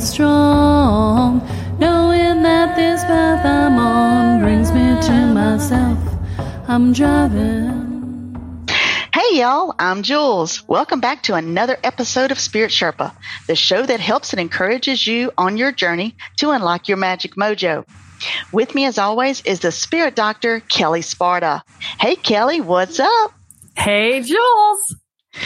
feeling strong. Knowing that this path I'm on brings me to myself. I'm driving. Hey y'all, I'm Jules. Welcome back to another episode of Spirit Sherpa, the show that helps and encourages you on your journey to unlock your magic mojo. With me as always is the spirit doctor, Kelle Sparta. Hey Kelle, what's up? Hey Jules.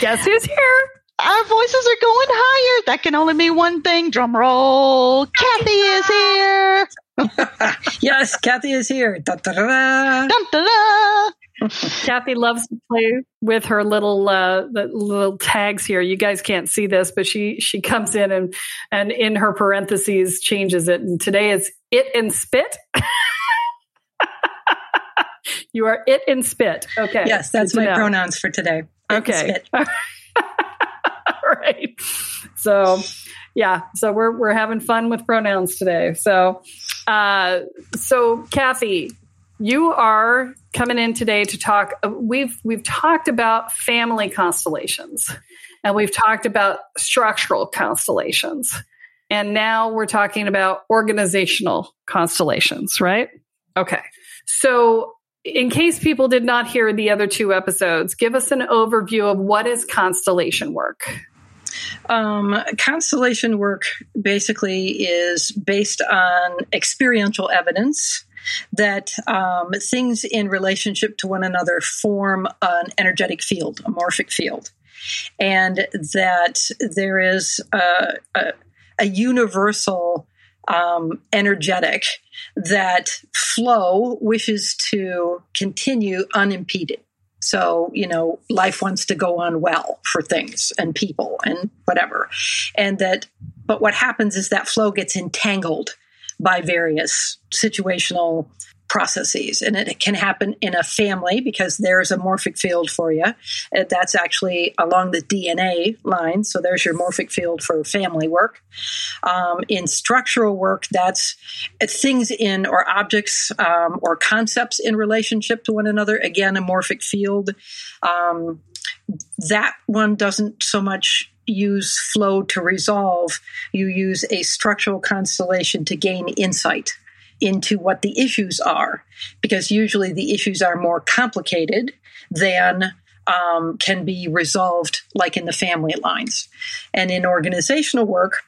Guess who's here? Our voices are going higher. That can only mean one thing. Drum roll. Kathy is here. yes, Kathy is here. Da-da-da-da. Dun, da, da. Kathy loves to play with her little uh, the little tags here. You guys can't see this, but she she comes in and and in her parentheses changes it. And today it's it and spit. you are it and spit. Okay. Yes, that's my know. pronouns for today. Okay. Right. So, yeah. So we're we're having fun with pronouns today. So, uh, so Kathy, you are coming in today to talk. uh, We've we've talked about family constellations, and we've talked about structural constellations, and now we're talking about organizational constellations. Right? Okay. So in case people did not hear the other two episodes, give us an overview of what is constellation work. Um, constellation work basically is based on experiential evidence that um, things in relationship to one another form an energetic field, a morphic field, and that there is a, a, a universal um, energetic that flow wishes to continue unimpeded. So, you know, life wants to go on well for things and people and whatever. And that, but what happens is that flow gets entangled by various situational processes. And it can happen in a family because there's a morphic field for you. Uh, That's actually along the DNA line. So there's your morphic field for family work. Um, in structural work, that's uh, things in or objects um, or concepts in relationship to one another. Again, a morphic field. Um, that one doesn't so much use flow to resolve. You use a structural constellation to gain insight into what the issues are, because usually the issues are more complicated than um, can be resolved, like in the family lines. And in organizational work,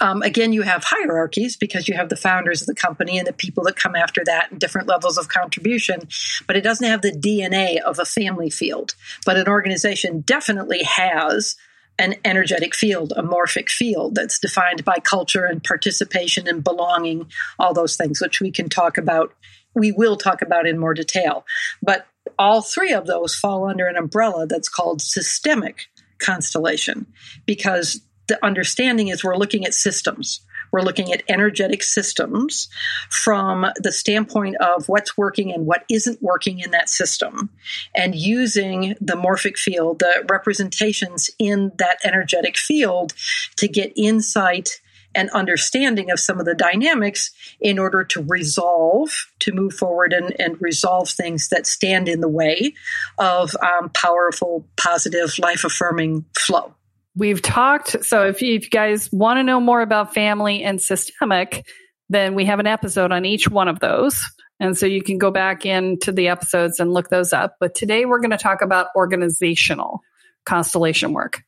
um, again, you have hierarchies because you have the founders of the company and the people that come after that and different levels of contribution, but it doesn't have the DNA of a family field. But an organization definitely has an energetic field, a morphic field that's defined by culture and participation and belonging, all those things, which we can talk about. We will talk about in more detail. But all three of those fall under an umbrella that's called systemic constellation because the understanding is we're looking at systems. We're looking at energetic systems from the standpoint of what's working and what isn't working in that system, and using the morphic field, the representations in that energetic field, to get insight and understanding of some of the dynamics in order to resolve, to move forward and, and resolve things that stand in the way of um, powerful, positive, life affirming flow. We've talked. So if you, if you guys want to know more about family and systemic, then we have an episode on each one of those. And so you can go back into the episodes and look those up. But today we're going to talk about organizational constellation work.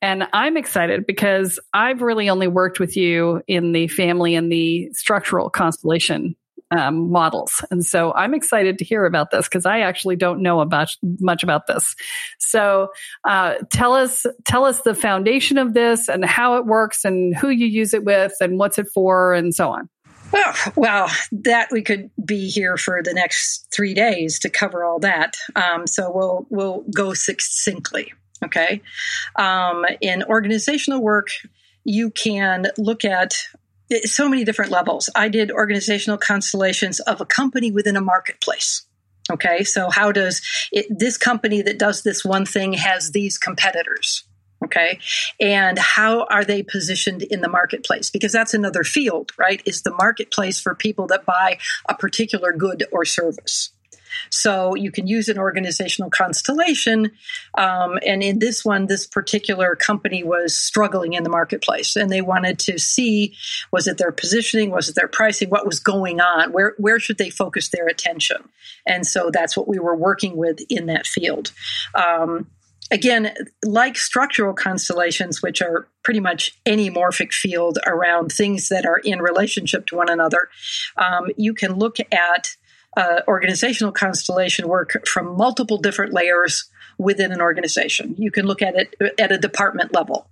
And I'm excited because I've really only worked with you in the family and the structural constellation um, models. And so I'm excited to hear about this because I actually don't know about much about this. So uh, tell us tell us the foundation of this and how it works and who you use it with and what's it for and so on. Well, well, that we could be here for the next three days to cover all that. Um, so we'll we'll go succinctly. Okay, um, in organizational work, you can look at so many different levels. I did organizational constellations of a company within a marketplace. Okay, so how does it, this company that does this one thing has these competitors? Okay, and how are they positioned in the marketplace? Because that's another field, right? Is the marketplace for people that buy a particular good or service. So you can use an organizational constellation. Um, and in this one, this particular company was struggling in the marketplace and they wanted to see was it their positioning, was it their pricing, what was going on, where, where should they focus their attention? And so that's what we were working with in that field. Um, again, like structural constellations, which are pretty much any morphic field around things that are in relationship to one another, um, you can look at uh, organizational constellation work from multiple different layers within an organization. You can look at it at a department level.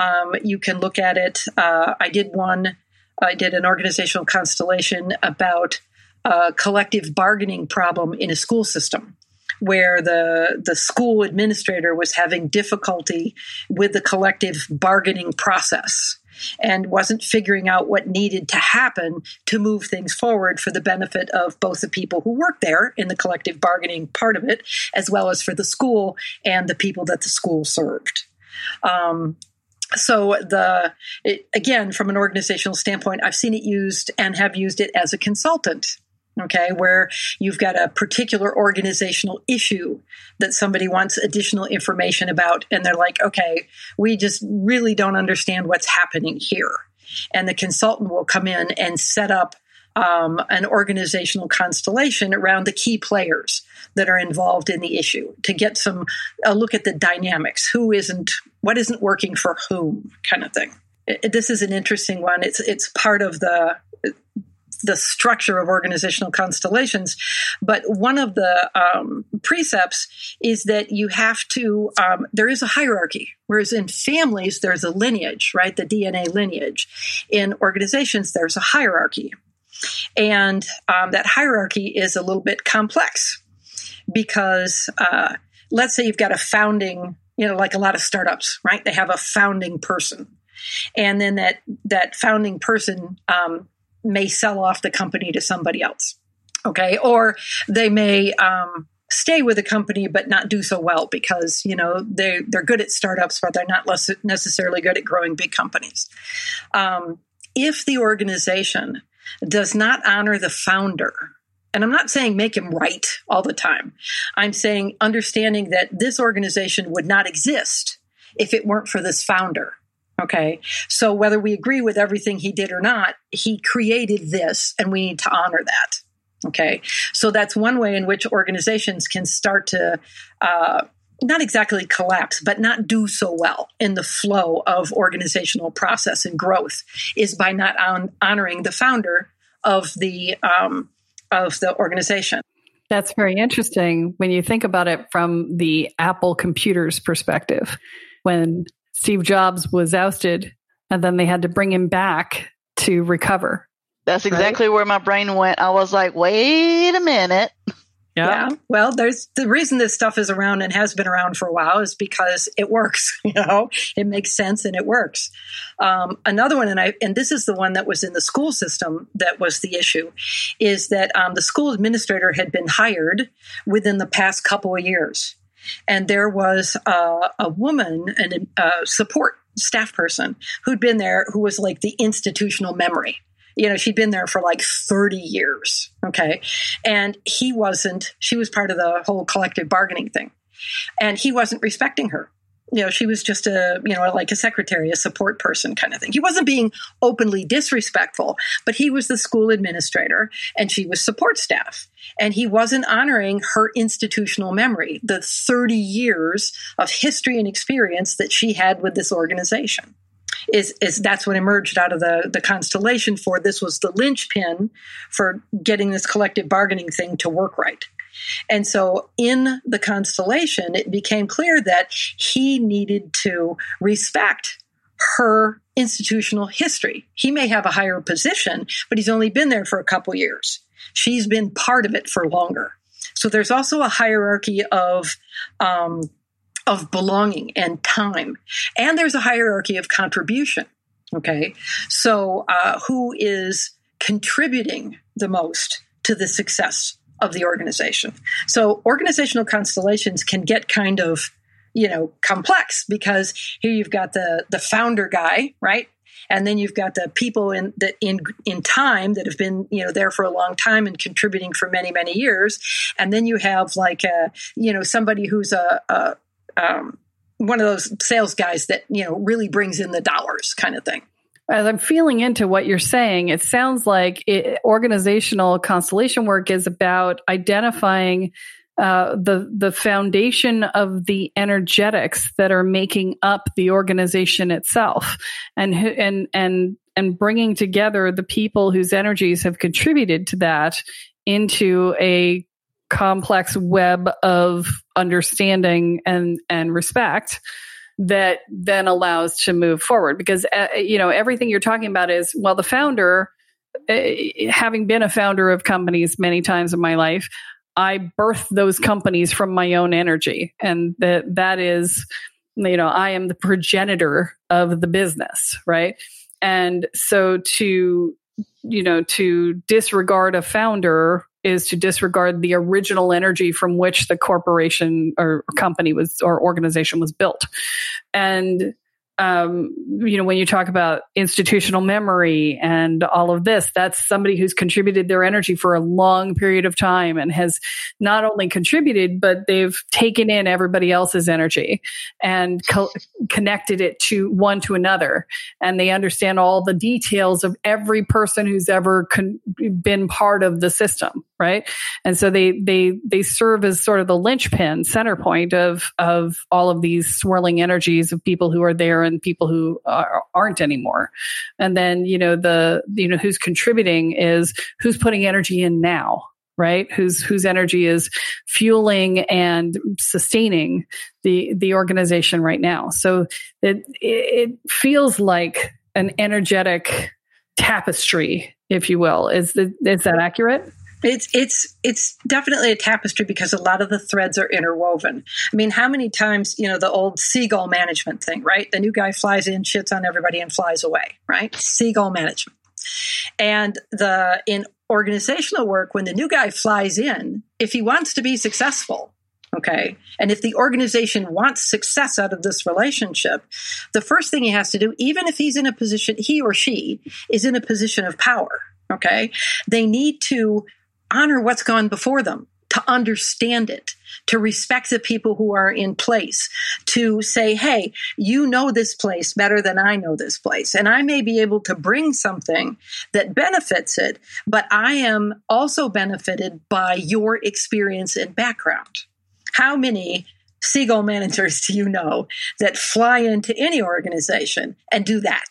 Um, you can look at it. Uh, I did one. I did an organizational constellation about a collective bargaining problem in a school system where the the school administrator was having difficulty with the collective bargaining process and wasn't figuring out what needed to happen to move things forward for the benefit of both the people who work there in the collective bargaining part of it, as well as for the school and the people that the school served. Um, so the it, again from an organizational standpoint i've seen it used and have used it as a consultant okay, where you've got a particular organizational issue that somebody wants additional information about, and they're like, okay, we just really don't understand what's happening here. And the consultant will come in and set up um, an organizational constellation around the key players that are involved in the issue to get some a look at the dynamics who isn't what isn't working for whom kind of thing it, this is an interesting one it's it's part of the the structure of organizational constellations. But one of the um, precepts is that you have to, um, there is a hierarchy. Whereas in families, there's a lineage, right? The DNA lineage. In organizations, there's a hierarchy. And um, that hierarchy is a little bit complex because uh, let's say you've got a founding, you know, like a lot of startups, right? They have a founding person. And then that that founding person um, may sell off the company to somebody else. Okay. Or they may, um, stay with a company but not do so well because you know they they're good at startups but they're not necessarily good at growing big companies um, if the organization does not honor the founder and i'm not saying make him right all the time i'm saying understanding that this organization would not exist if it weren't for this founder Okay. So whether we agree with everything he did or not, he created this and we need to honor that. Okay. So that's one way in which organizations can start to, uh, not exactly collapse, but not do so well in the flow of organizational process and growth is by not on, honoring the founder of the um, of the organization. That's very interesting when you think about it from the Apple computers perspective. When Steve Jobs was ousted and then they had to bring him back to recover. That's exactly right? where my brain went. I was like, wait a minute. Yeah. Yeah. Well, there's the reason this stuff is around and has been around for a while is because it works. You know, it makes sense and it works. Um, another one, and I and this is the one that was in the school system that was the issue, is that um, the school administrator had been hired within the past couple of years, and there was a woman, an uh, support staff person who'd been there who was like the institutional memory. You know she'd been there for like 30 years okay? And he wasn't she was part of the whole collective bargaining thing. And he wasn't respecting her you know she was just a you know like a secretary a support person kind of thing. He wasn't being openly disrespectful but he was the school administrator and she was support staff. And he wasn't honoring her institutional memory the 30 years of history and experience that she had with this organization. Is is that's what emerged out of the the constellation for this was the linchpin for getting this collective bargaining thing to work right and so in the constellation it became clear that he needed to respect her institutional history he may have a higher position but he's only been there for a couple years she's been part of it for longer so there's also a hierarchy of um, of belonging and time. And there's a hierarchy of contribution. Okay. So, uh, who is contributing the most to the success of the organization? So, organizational constellations can get kind of, you know, complex because here you've got the, the founder guy, right? and then you've got the people in the in in time that have been you know there for a long time and contributing for many many years and then you have like a you know somebody who's a, a um, one of those sales guys that you know really brings in the dollars kind of thing as i'm feeling into what you're saying it sounds like it, organizational constellation work is about identifying uh, the the foundation of the energetics that are making up the organization itself, and and and and bringing together the people whose energies have contributed to that into a complex web of understanding and and respect that then allows to move forward. Because uh, you know everything you're talking about is well the founder uh, having been a founder of companies many times in my life i birthed those companies from my own energy. And that that is you know i am the progenitor of the business right? And so to you know to disregard a founder is to disregard the original energy from which the corporation or company was or organization was built. And um, you know, when you talk about institutional memory and all of this, that's somebody who's contributed their energy for a long period of time and has not only contributed, but they've taken in everybody else's energy and co- connected it to one to another. And they understand all the details of every person who's ever con- been part of the system, right? And so they they they serve as sort of the linchpin, center point of of all of these swirling energies of people who are there and people who are, aren't anymore. And then, you know, the, you know, who's contributing is who's putting energy in now, right? Whose whose energy is fueling and sustaining the the organization right now. So it it feels like an energetic tapestry, if you will. Is the, is that accurate? It's it's it's definitely a tapestry because a lot of the threads are interwoven. I mean, how many times you know the old seagull management thing, right? The new guy flies in, shits on everybody, and flies away, right? Seagull management. And the in organizational work, when the new guy flies in, if he wants to be successful, okay, and if the organization wants success out of this relationship, the first thing he has to do, even if he's in a position, he or she is in a position of power, okay, they need to honor what's gone before them, to understand it, to respect the people who are in place, to say, hey, you know this place better than I know this place. And I may be able to bring something that benefits it, but I am also benefited by your experience and background. How many seagull managers do you know that fly into any organization and do that?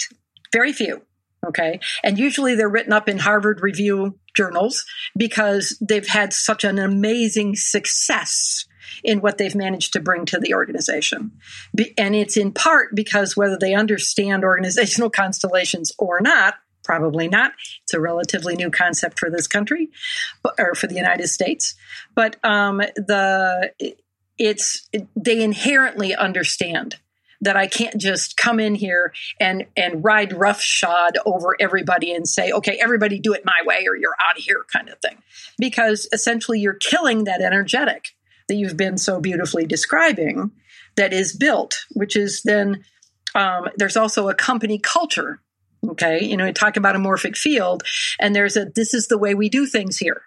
Very few. Okay. And usually they're written up in Harvard Review journals because they've had such an amazing success in what they've managed to bring to the organization. And it's in part because whether they understand organizational constellations or not, Probably not. It's a relatively new concept for this country, or for the United States. But um, the it's they inherently understand that I can't just come in here and and ride roughshod over everybody and say, okay, everybody do it my way or you're out of here, kind of thing, because essentially you're killing that energetic that you've been so beautifully describing that is built, which is then um, there's also a company culture. Okay, you know, we talk about a morphic field, and there's a this is the way we do things here.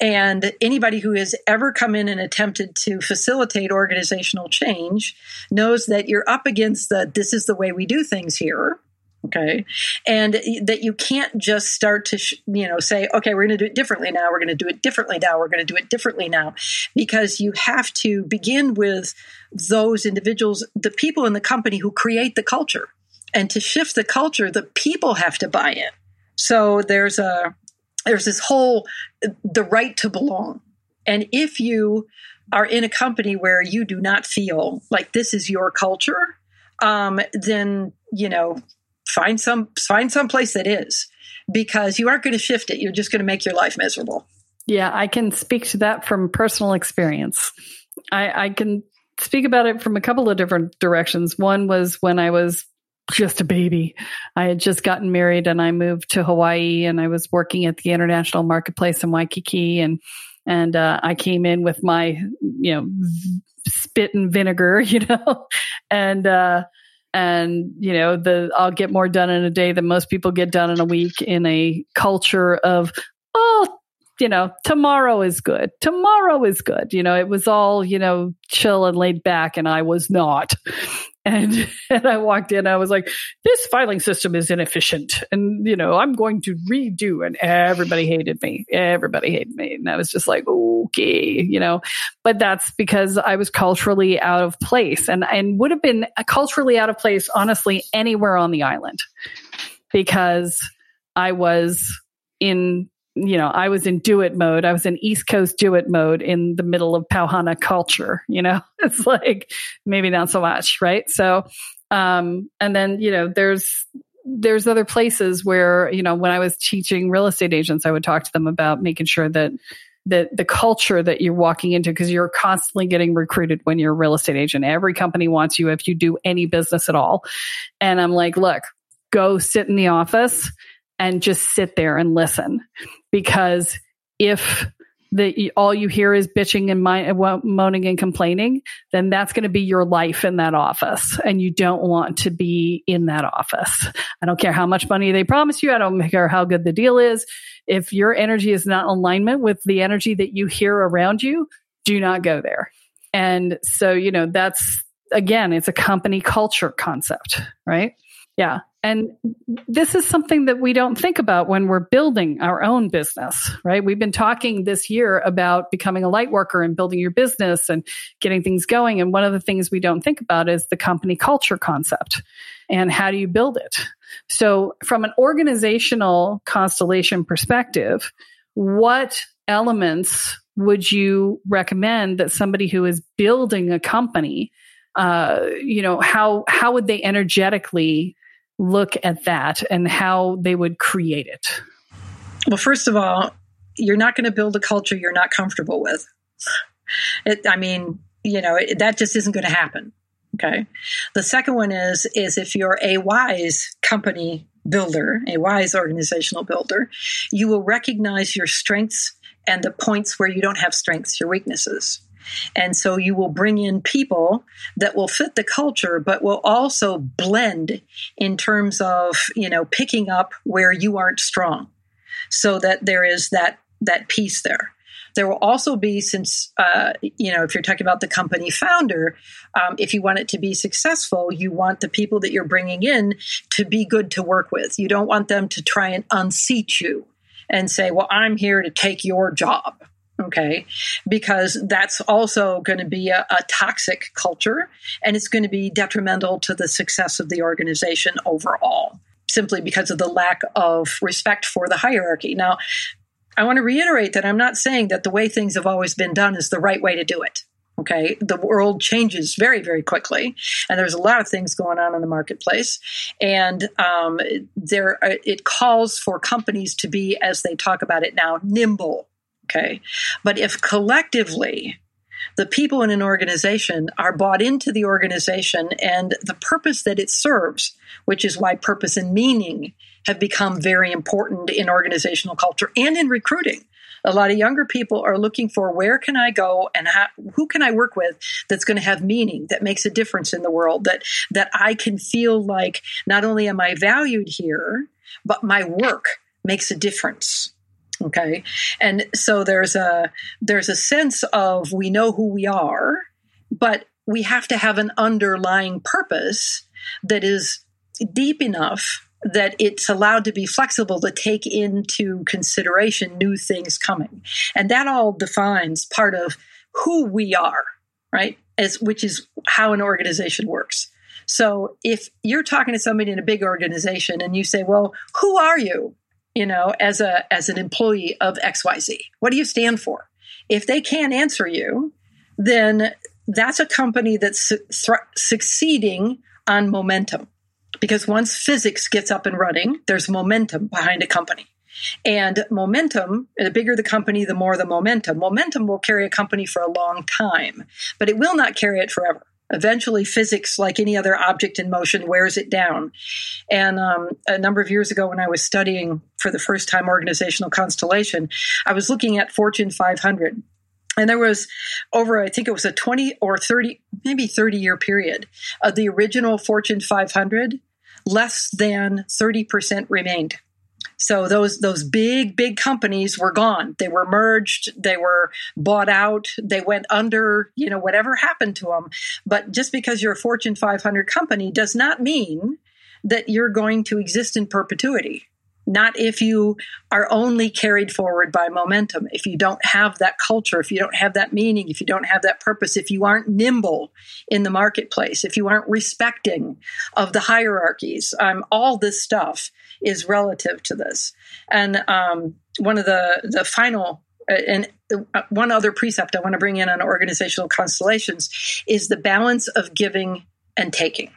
And anybody who has ever come in and attempted to facilitate organizational change knows that you're up against the this is the way we do things here. Okay. And that you can't just start to, sh- you know, say, okay, we're going to do it differently now. We're going to do it differently now. We're going to do it differently now. Because you have to begin with those individuals, the people in the company who create the culture. And to shift the culture, the people have to buy in. So there's a, there's this whole the right to belong. And if you are in a company where you do not feel like this is your culture um, then you know find some find some place that is because you aren't going to shift it. You're just going to make your life miserable. Yeah i can speak to that from personal experience. I, I can speak about it from a couple of different directions. One was when i was just a baby. I had just gotten married and I moved to Hawaii and I was working at the international marketplace in Waikiki and and uh, I came in with my you know spit and vinegar, you know, and uh, and you know the I'll get more done in a day than most people get done in a week in a culture of oh you know, tomorrow is good. Tomorrow is good. You know, it was all, you know, chill and laid back, and I was not. And, and I walked in, I was like, this filing system is inefficient. And, you know, I'm going to redo. And everybody hated me. Everybody hated me. And I was just like, okay, you know, but that's because I was culturally out of place and, and would have been culturally out of place, honestly, anywhere on the island because I was in you know, I was in do it mode. I was in East Coast do it mode in the middle of Pauhana culture. You know, it's like maybe not so much, right? So, um, and then you know, there's there's other places where you know when I was teaching real estate agents, I would talk to them about making sure that that the culture that you're walking into because you're constantly getting recruited when you're a real estate agent. Every company wants you if you do any business at all. And I'm like, look, go sit in the office and just sit there and listen because if the all you hear is bitching and moaning and complaining, then that's going to be your life in that office, and you don't want to be in that office. I don't care how much money they promise you. I don't care how good the deal is. If your energy is not in alignment with the energy that you hear around you, do not go there. And so, you know, that's again, it's a company culture concept, right? Yeah. And this is something that we don't think about when we're building our own business, right? We've been talking this year about becoming a light worker and building your business and getting things going. And one of the things we don't think about is the company culture concept and how do you build it? So, from an organizational constellation perspective, what elements would you recommend that somebody who is building a company uh, you know how how would they energetically look at that and how they would create it? Well, first of all, you're not going to build a culture you're not comfortable with. It, I mean, you know, it, that just isn't going to happen. Okay. The second one is is if you're a wise company builder, a wise organizational builder, you will recognize your strengths and the points where you don't have strengths, your weaknesses. And so you will bring in people that will fit the culture, but will also blend in terms of, you know, picking up where you aren't strong so that there is that, that piece there. There will also be, since, uh, you know, if you're talking about the company founder, um, if you want it to be successful, you want the people that you're bringing in to be good to work with. You don't want them to try and unseat you and say, well, I'm here to take your job okay? Because that's also going to be a, a, toxic culture and it's going to be detrimental to the success of the organization overall simply because of the lack of respect for the hierarchy. Now i want to reiterate that i'm not saying that the way things have always been done is the right way to do it Okay, the world changes very, very quickly, and there's a lot of things going on in the marketplace, and um, there uh, it calls for companies to be, as they talk about it now, nimble. Okay, but if collectively the people in an organization are bought into the organization and the purpose that it serves, which is why purpose and meaning have become very important in organizational culture and in recruiting a lot of younger people are looking for where can I go and how, who can I work with that's going to have meaning that makes a difference in the world that that I can feel like not only am I valued here but my work makes a difference okay and so there's a there's a sense of we know who we are but we have to have an underlying purpose that is deep enough that it's allowed to be flexible to take into consideration new things coming. And that all defines part of who we are, right? As which is how an organization works. So if you're talking to somebody in a big organization and you say, "Well, who are you?" You know, as a as an employee of XYZ. What do you stand for? If they can't answer you, then that's a company that's su- succeeding on momentum because once physics gets up and running, there's momentum behind a company. And momentum, the bigger the company, the more the momentum. Momentum will carry a company for a long time, but it will not carry it forever. Eventually, physics, like any other object in motion, wears it down. And um, a number of years ago, when I was studying for the first time organizational constellation, I was looking at Fortune 500 and there was over i think it was a 20 or 30 maybe 30 year period of the original fortune 500 less than 30% remained so those those big big companies were gone. They were merged. They were bought out. They went under you know whatever happened to them but just because you're a fortune 500 company does not mean that you're going to exist in perpetuity. Not if you are only carried forward by momentum. If you don't have that culture, if you don't have that meaning, if you don't have that purpose, if you aren't nimble in the marketplace, if you aren't respecting of the hierarchies, um, all this stuff is relative to this. And um, one of the the final uh, and uh, one other precept I want to bring in on organizational constellations is the balance of giving and taking.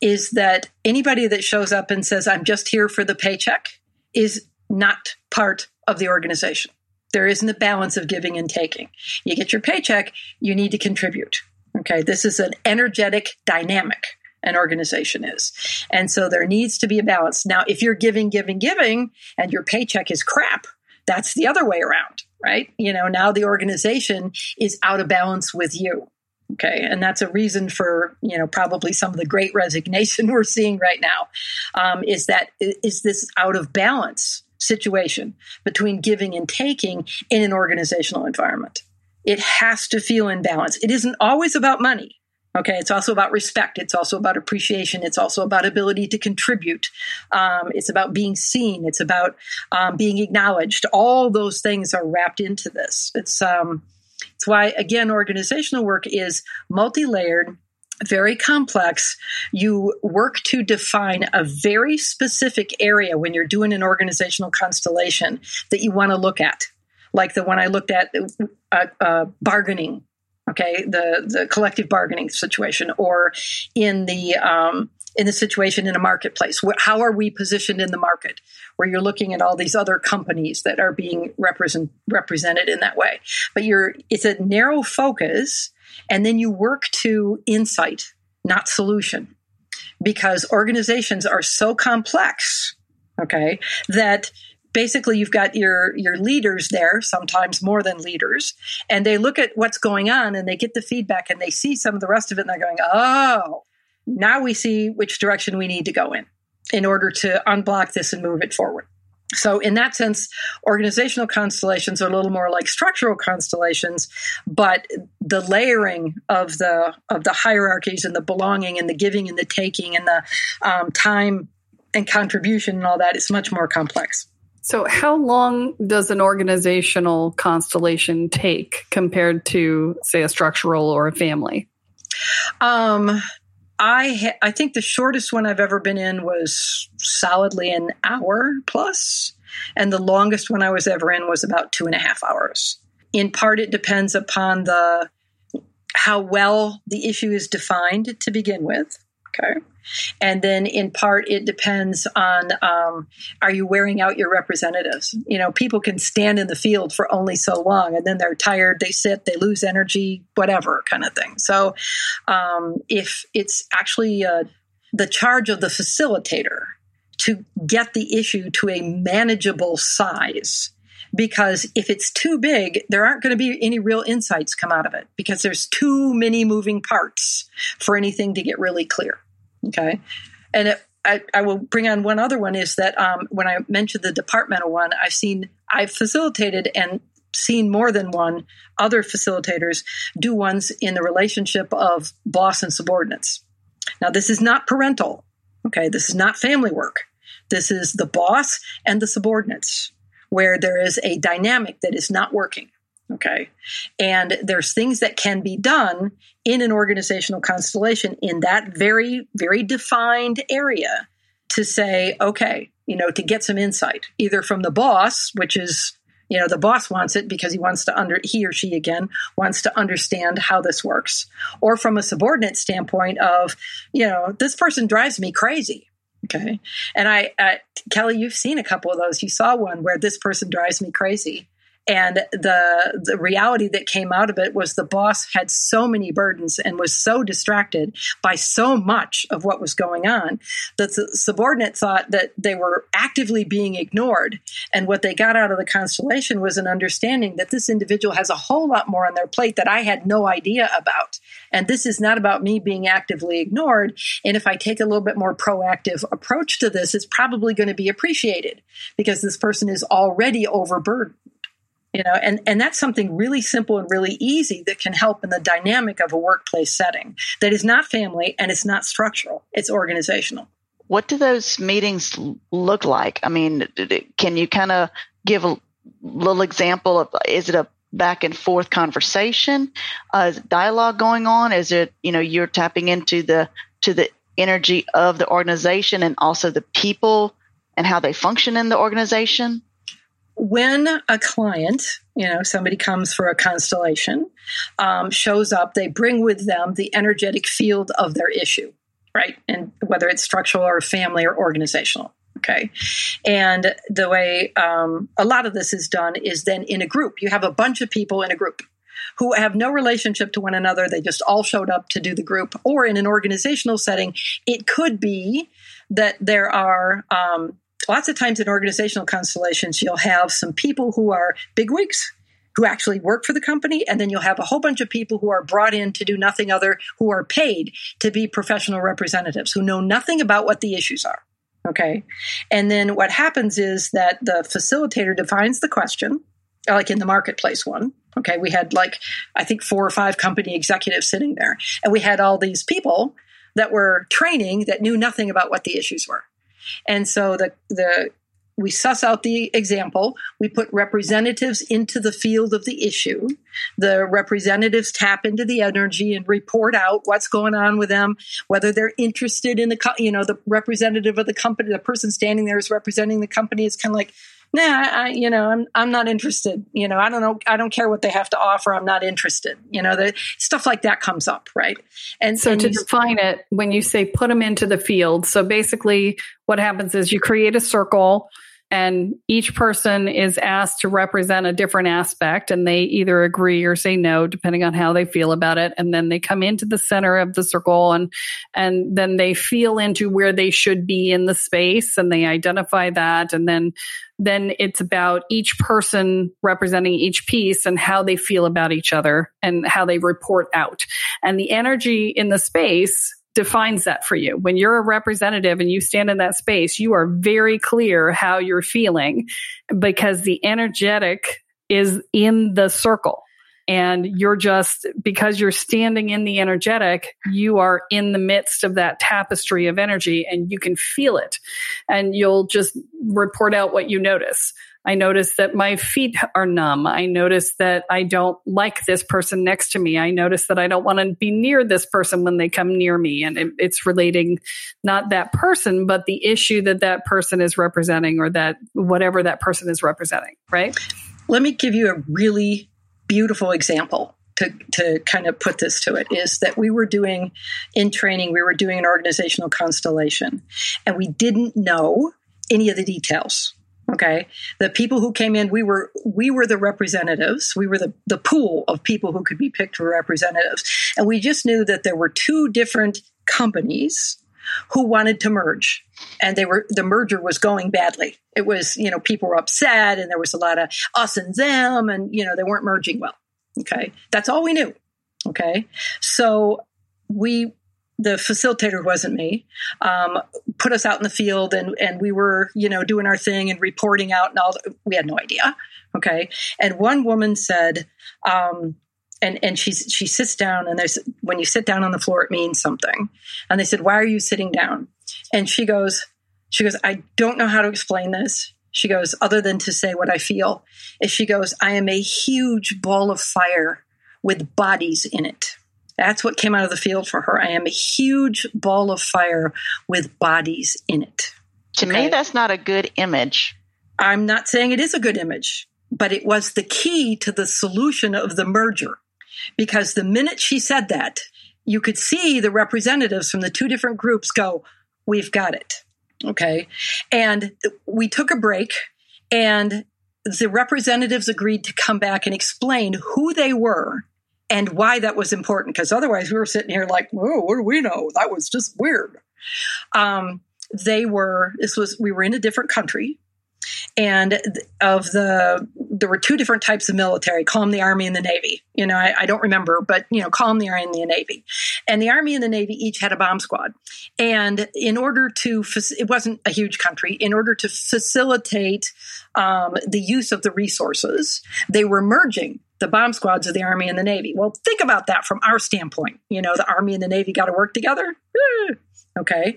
Is that anybody that shows up and says, I'm just here for the paycheck, is not part of the organization. There isn't a balance of giving and taking. You get your paycheck, you need to contribute. Okay, this is an energetic dynamic an organization is. And so there needs to be a balance. Now, if you're giving, giving, giving, and your paycheck is crap, that's the other way around, right? You know, now the organization is out of balance with you. Okay. And that's a reason for, you know, probably some of the great resignation we're seeing right now um, is that is this out of balance situation between giving and taking in an organizational environment. It has to feel in balance. It isn't always about money. Okay, it's also about respect. It's also about appreciation. It's also about ability to contribute. Um, it's about being seen. It's about um, being acknowledged. All those things are wrapped into this. It's um, it's why, again, organizational work is multi layered, very complex. You work to define a very specific area when you're doing an organizational constellation that you want to look at, like the one I looked at uh, uh, bargaining. Okay, the the collective bargaining situation, or in the um, in the situation in a marketplace? How are we positioned in the market? Where you're looking at all these other companies that are being represent, represented in that way, but you're it's a narrow focus, and then you work to insight, not solution, because organizations are so complex. Okay, that basically you've got your your leaders there sometimes more than leaders and they look at what's going on and they get the feedback and they see some of the rest of it and they're going oh now we see which direction we need to go in in order to unblock this and move it forward. So, in that sense, organizational constellations are a little more like structural constellations, but the layering of the of the hierarchies and the belonging and the giving and the taking and the um, time and contribution and all that is much more complex. So, how long does an organizational constellation take compared to, say, a structural or a family? Um, I ha- I think the shortest one I've ever been in was solidly an hour plus, and the longest one I was ever in was about two and a half hours. In part, it depends upon the how well the issue is defined to begin with. Okay. And then in part, it depends on um, are you wearing out your representatives? You know, people can stand in the field for only so long and then they're tired, they sit, they lose energy, whatever kind of thing. So um, if it's actually uh, the charge of the facilitator to get the issue to a manageable size, because if it's too big, there aren't going to be any real insights come out of it because there's too many moving parts for anything to get really clear. Okay. And it, I, I, will bring on one other one is that um, when I mentioned the departmental one, I've seen, I've facilitated and seen more than one other facilitators do ones in the relationship of boss and subordinates. Now, this is not parental. Okay. This is not family work. This is the boss and the subordinates where there is a dynamic that is not working. Okay. And there's things that can be done in an organizational constellation in that very, very defined area to say, okay, you know, to get some insight, either from the boss, which is, you know, the boss wants it because he wants to under, he or she again wants to understand how this works, or from a subordinate standpoint of, you know, this person drives me crazy. Okay. And I, uh, Kelle, you've seen a couple of those. You saw one where this person drives me crazy. And the the reality that came out of it was the boss had so many burdens and was so distracted by so much of what was going on that the subordinate thought that they were actively being ignored. And what they got out of the constellation was an understanding that this individual has a whole lot more on their plate that I had no idea about. And this is not about me being actively ignored. And if I take a little bit more proactive approach to this, it's probably going to be appreciated because this person is already overburdened you know and and that's something really simple and really easy that can help in the dynamic of a workplace setting that is not family and it's not structural it's organizational. What do those meetings look like? I mean can you kind of give a little example of is it a back and forth conversation uh, dialogue going on? Is it you know you're tapping into the to the energy of the organization and also the people and how they function in the organization when a client, you know, somebody comes for a constellation, um, shows up, they bring with them the energetic field of their issue, right? And whether it's structural or family or organizational. Okay. And the way um, a lot of this is done is then in a group. You have a bunch of people in a group who have no relationship to one another. They just all showed up to do the group. Or in an organizational setting, it could be that there are um, lots of times in organizational constellations, you'll have some people who are bigwigs who actually work for the company, and then you'll have a whole bunch of people who are brought in to do nothing other, who are paid to be professional representatives, who know nothing about what the issues are. Okay. And then what happens is that the facilitator defines the question, like in the marketplace one. Okay. We had like, I think four or five company executives sitting there, and we had all these people that were training that knew nothing about what the issues were. And so the the we suss out the example. We put representatives into the field of the issue. The representatives tap into the energy and report out what's going on with them, whether they're interested in the, you know, the representative of the company, the person standing there is representing the company is kind of like, nah, I, you know, I'm I'm not interested. You know, I don't know, I don't care what they have to offer. I'm not interested. You know, the stuff like that comes up, right? And so and to define it, when you say put them into the field, so basically, what happens is you create a circle and each person is asked to represent a different aspect and they either agree or say no depending on how they feel about it. And then they come into the center of the circle and and then they feel into where they should be in the space and they identify that. And then then it's about each person representing each piece and how they feel about each other and how they report out. And the energy in the space defines that for you. When you're a representative and you stand in that space, you are very clear how you're feeling because the energetic is in the circle. And you're just, because you're standing in the energetic, you are in the midst of that tapestry of energy and you can feel it. And you'll just report out what you notice. I notice that my feet are numb. I notice that I don't like this person next to me. I notice that I don't want to be near this person when they come near me. And it, it's relating not that person, but the issue that that person is representing or that whatever that person is representing, right? Let me give you a really beautiful example to, to kind of put this to it is that we were doing in training, we were doing an organizational constellation and we didn't know any of the details. Okay. The people who came in, we were we were the representatives. We were the, the pool of people who could be picked for representatives. And we just knew that there were two different companies who wanted to merge. And they were the merger was going badly. It was, you know, people were upset and there was a lot of us and them and you know, they weren't merging well. Okay. That's all we knew. Okay. So we, the facilitator wasn't me, um, put us out in the field and, and we were, you know, doing our thing and reporting out and all. We had no idea. Okay. And one woman said, um, and, and she's, she sits down and there's, when you sit down on the floor, it means something. And they said, why are you sitting down? And she goes, she goes, I don't know how to explain this. She goes, other than to say what I feel, is she goes, I am a huge ball of fire with bodies in it. That's what came out of the field for her. I am a huge ball of fire with bodies in it. To okay? me, that's not a good image. I'm not saying it is a good image, but it was the key to the solution of the merger. Because the minute she said that, you could see the representatives from the two different groups go, We've got it. Okay. And we took a break and the representatives agreed to come back and explain who they were and why that was important. Because otherwise, we were sitting here like, oh, what do we know? That was just weird. Um, they were, this was, we were in a different country and of the there were two different types of military call them the army and the navy you know I, I, don't remember but you know call them the army and the navy and the army and the navy each had a bomb squad and in order to it wasn't a huge country in order to facilitate um, the use of the resources they were merging the bomb squads of the army and the navy well think about that from our standpoint you know the army and the navy got to work together eh Okay.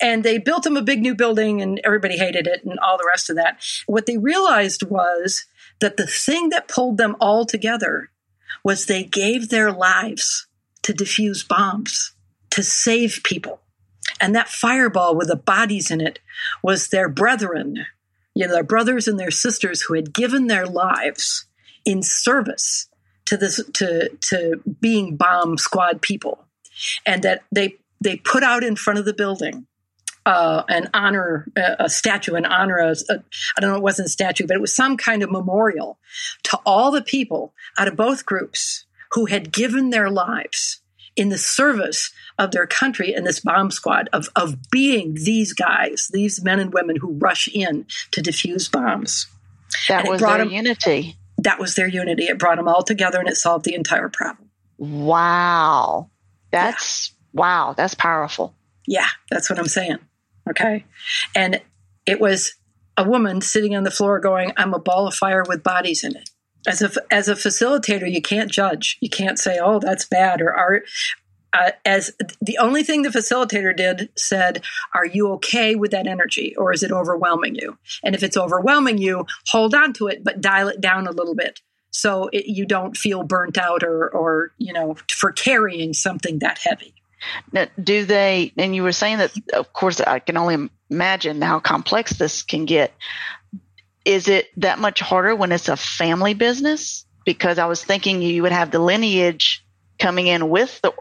And they built them a big new building and everybody hated it and all the rest of that. What they realized was that the thing that pulled them all together was they gave their lives to defuse bombs, to save people. And that fireball with the bodies in it was their brethren, you know, their brothers and their sisters who had given their lives in service to this to to being bomb squad people. And that they they put out in front of the building uh, an honor, a statue, an honor, a, a, I don't know, it wasn't a statue, but it was some kind of memorial to all the people out of both groups who had given their lives in the service of their country and this bomb squad of, of being these guys, these men and women who rush in to defuse bombs. That was their them, unity. That was their unity. It brought them all together and it solved the entire problem. Wow. That's Wow, that's powerful. Yeah, that's what I'm saying. Okay. And it was a woman sitting on the floor going, I'm a ball of fire with bodies in it. As a, as a facilitator, you can't judge. You can't say, oh, that's bad. Or are, uh, as the only thing the facilitator did said, Are you okay with that energy or is it overwhelming you? And if it's overwhelming you, hold on to it, but dial it down a little bit so it, you don't feel burnt out or, or, you know, for carrying something that heavy. Now, do they, and you were saying that, of course, I can only imagine how complex this can get. Is it that much harder when it's a family business? Because I was thinking you would have the lineage coming in with the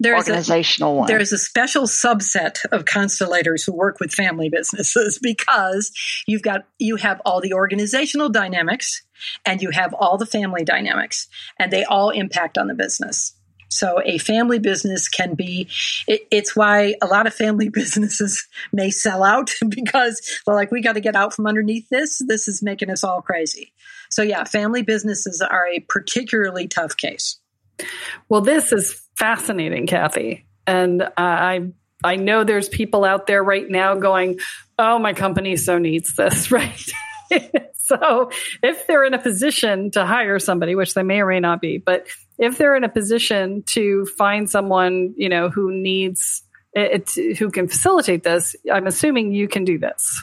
there's organizational a, one. There's a special subset of constellators who work with family businesses because you've got you have all the organizational dynamics and you have all the family dynamics and they all impact on the business. So a family business can be, it, it's why a lot of family businesses may sell out because they're like, we got to get out from underneath this. This is making us all crazy. So yeah, family businesses are a particularly tough case. Well, this is fascinating, Kathy. And uh, I, I know there's people out there right now going, oh, my company so needs this, right? so if they're in a position to hire somebody, which they may or may not be, but if they're in a position to find someone, you know, who needs it, who can facilitate this, I'm assuming you can do this.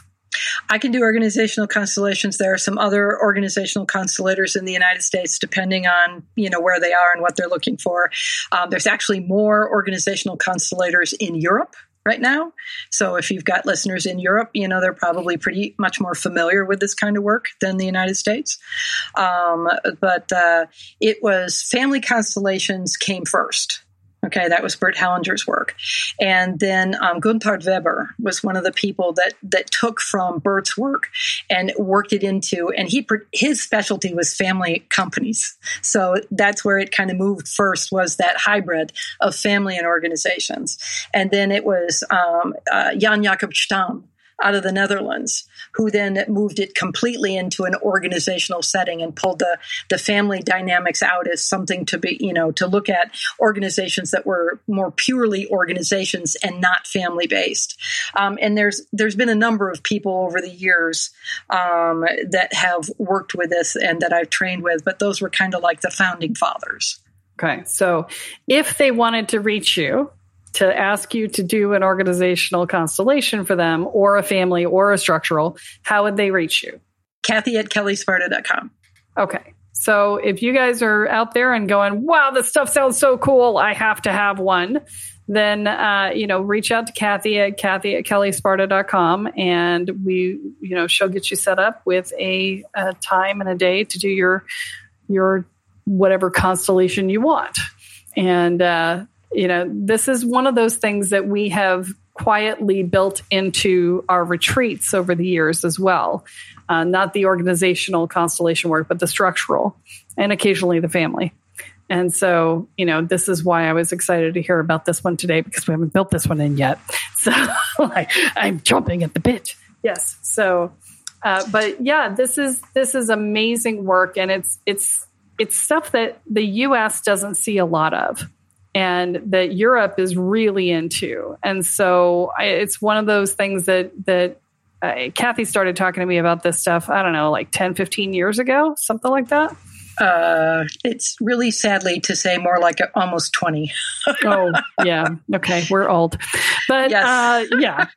I can do organizational constellations. There are some other organizational constellators in the United States, depending on you know where they are and what they're looking for. Um, there's actually more organizational constellators in Europe right now. So if you've got listeners in Europe, you know they're probably pretty much more familiar with this kind of work than the United States. Um, but uh, it was family constellations came first. Okay, that was Bert Hellinger's work, and then um, Gunther Weber was one of the people that that took from Bert's work and worked it into, and he his specialty was family companies. So that's where it kind of moved first was that hybrid of family and organizations, and then it was um, uh, Jan Jakob Stam out of the Netherlands, who then moved it completely into an organizational setting and pulled the, the family dynamics out as something to be, you know, to look at organizations that were more purely organizations and not family based. Um, and there's there's been a number of people over the years um, that have worked with this and that I've trained with, but those were kind of like the founding fathers. Okay, so if they wanted to reach you, to ask you to do an organizational constellation for them or a family or a structural, how would they reach you? Kathy at kellesparta.com. Okay. So if you guys are out there and going, wow, this stuff sounds so cool, I have to have one, then, uh, you know, reach out to Kathy at Kathy at kellesparta.com and we, you know, she'll get you set up with a, a time and a day to do your, your whatever constellation you want. And, uh, you know, this is one of those things that we have quietly built into our retreats over the years as well. Uh, not the organizational constellation work, but the structural and occasionally the family. And so, you know, this is why I was excited to hear about this one today because we haven't built this one in yet. So like, I'm jumping at the bit. Yes. So, uh, but yeah, this is this is amazing work, and it's it's it's stuff that the U.S. doesn't see a lot of and that Europe is really into. And so I, it's one of those things that that uh, Kathy started talking to me about this stuff, I don't know, like 10, 15 years ago, something like that. Uh, it's really sadly to say more like almost 20. oh, yeah. Okay. We're old. But yes. uh, yeah.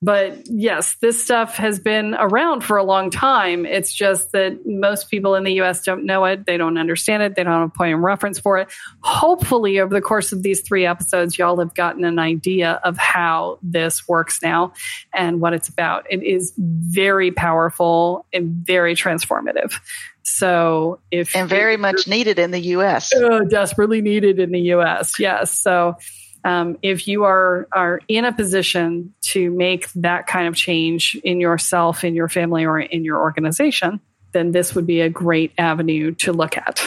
But yes, this stuff has been around for a long time. It's just that most people in the US don't know it. They don't understand it. They don't have a point of reference for it. Hopefully, over the course of these three episodes, y'all have gotten an idea of how this works now and what it's about. It is very powerful and very transformative. So if and very much needed in the U.S. Oh, desperately needed in the U.S. Yes. So um, if you are are in a position to make that kind of change in yourself, in your family, or in your organization, then this would be a great avenue to look at.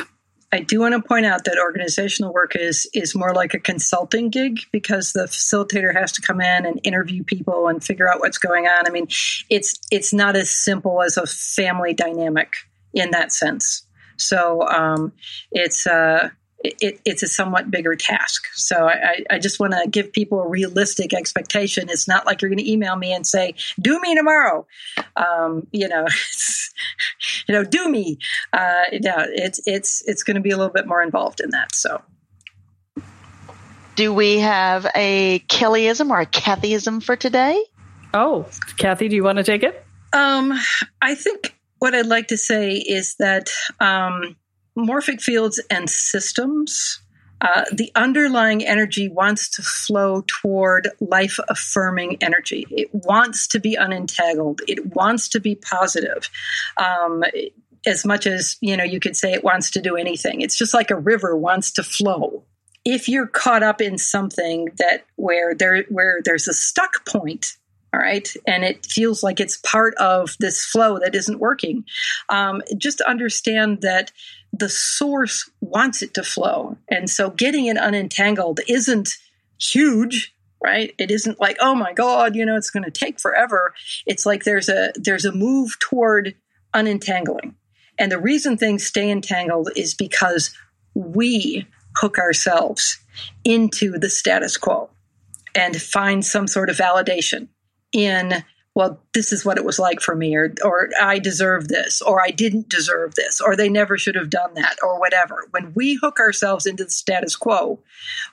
I do want to point out that organizational work is is more like a consulting gig because the facilitator has to come in and interview people and figure out what's going on. I mean, it's it's not as simple as a family dynamic in that sense. So um, it's uh, it, it's a somewhat bigger task. So I, I just want to give people a realistic expectation. It's not like you're going to email me and say, "Do me tomorrow," um, you know. you know, do me. Uh, yeah, it's it's it's going to be a little bit more involved in that. So. Do we have a Kellyism or a Kathyism for today? Oh, Kathy, do you want to take it? Um, I think what I'd like to say is that um, morphic fields and systems, uh, the underlying energy wants to flow toward life affirming energy. It wants to be unentangled. It wants to be positive. Um, as much as you know you could say it wants to do anything it's just like a river wants to flow if you're caught up in something that where there where there's a stuck point all right. And it feels like it's part of this flow that isn't working. Um, just understand that the source wants it to flow. And so getting it unentangled isn't huge right? It isn't like oh my god you know it's going to take forever. It's like there's a there's a move toward unentangling. And the reason things stay entangled is because we hook ourselves into the status quo and find some sort of validation in well this is what it was like for me or or I deserve this or I didn't deserve this or they never should have done that or whatever. When we hook ourselves into the status quo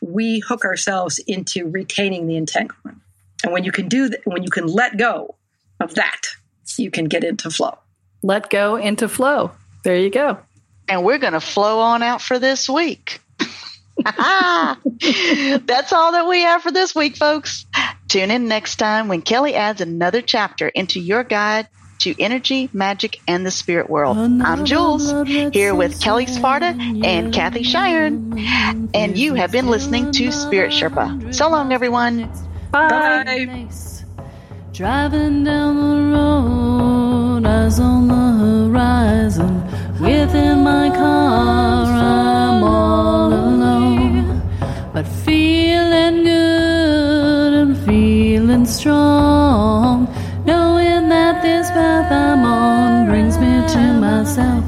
we hook ourselves into retaining the entanglement. And when you can do that when you can let go of that you can get into flow. Let go into flow. There you go. And we're going to flow on out for this week. That's all that we have for this week, folks. Tune in next time when Kelle adds another chapter into your guide to energy, magic, and the spirit world. I'm Jules, here with Kelle Sparta and Kathy Shiren, and you have been listening to Spirit Sherpa. So long, everyone. Bye. Bye. Driving down the road, eyes on the horizon. Within my car, I'm all alone. But feeling good and strong. Knowing that this path I'm on brings me to myself.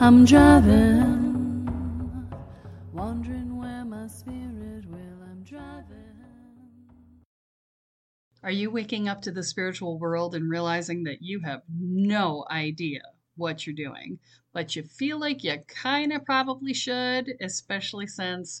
I'm driving, wondering where my spirit will. I'm driving. Are you waking up to the spiritual world and realizing that you have no idea what you're doing, but you feel like you kind of probably should, especially since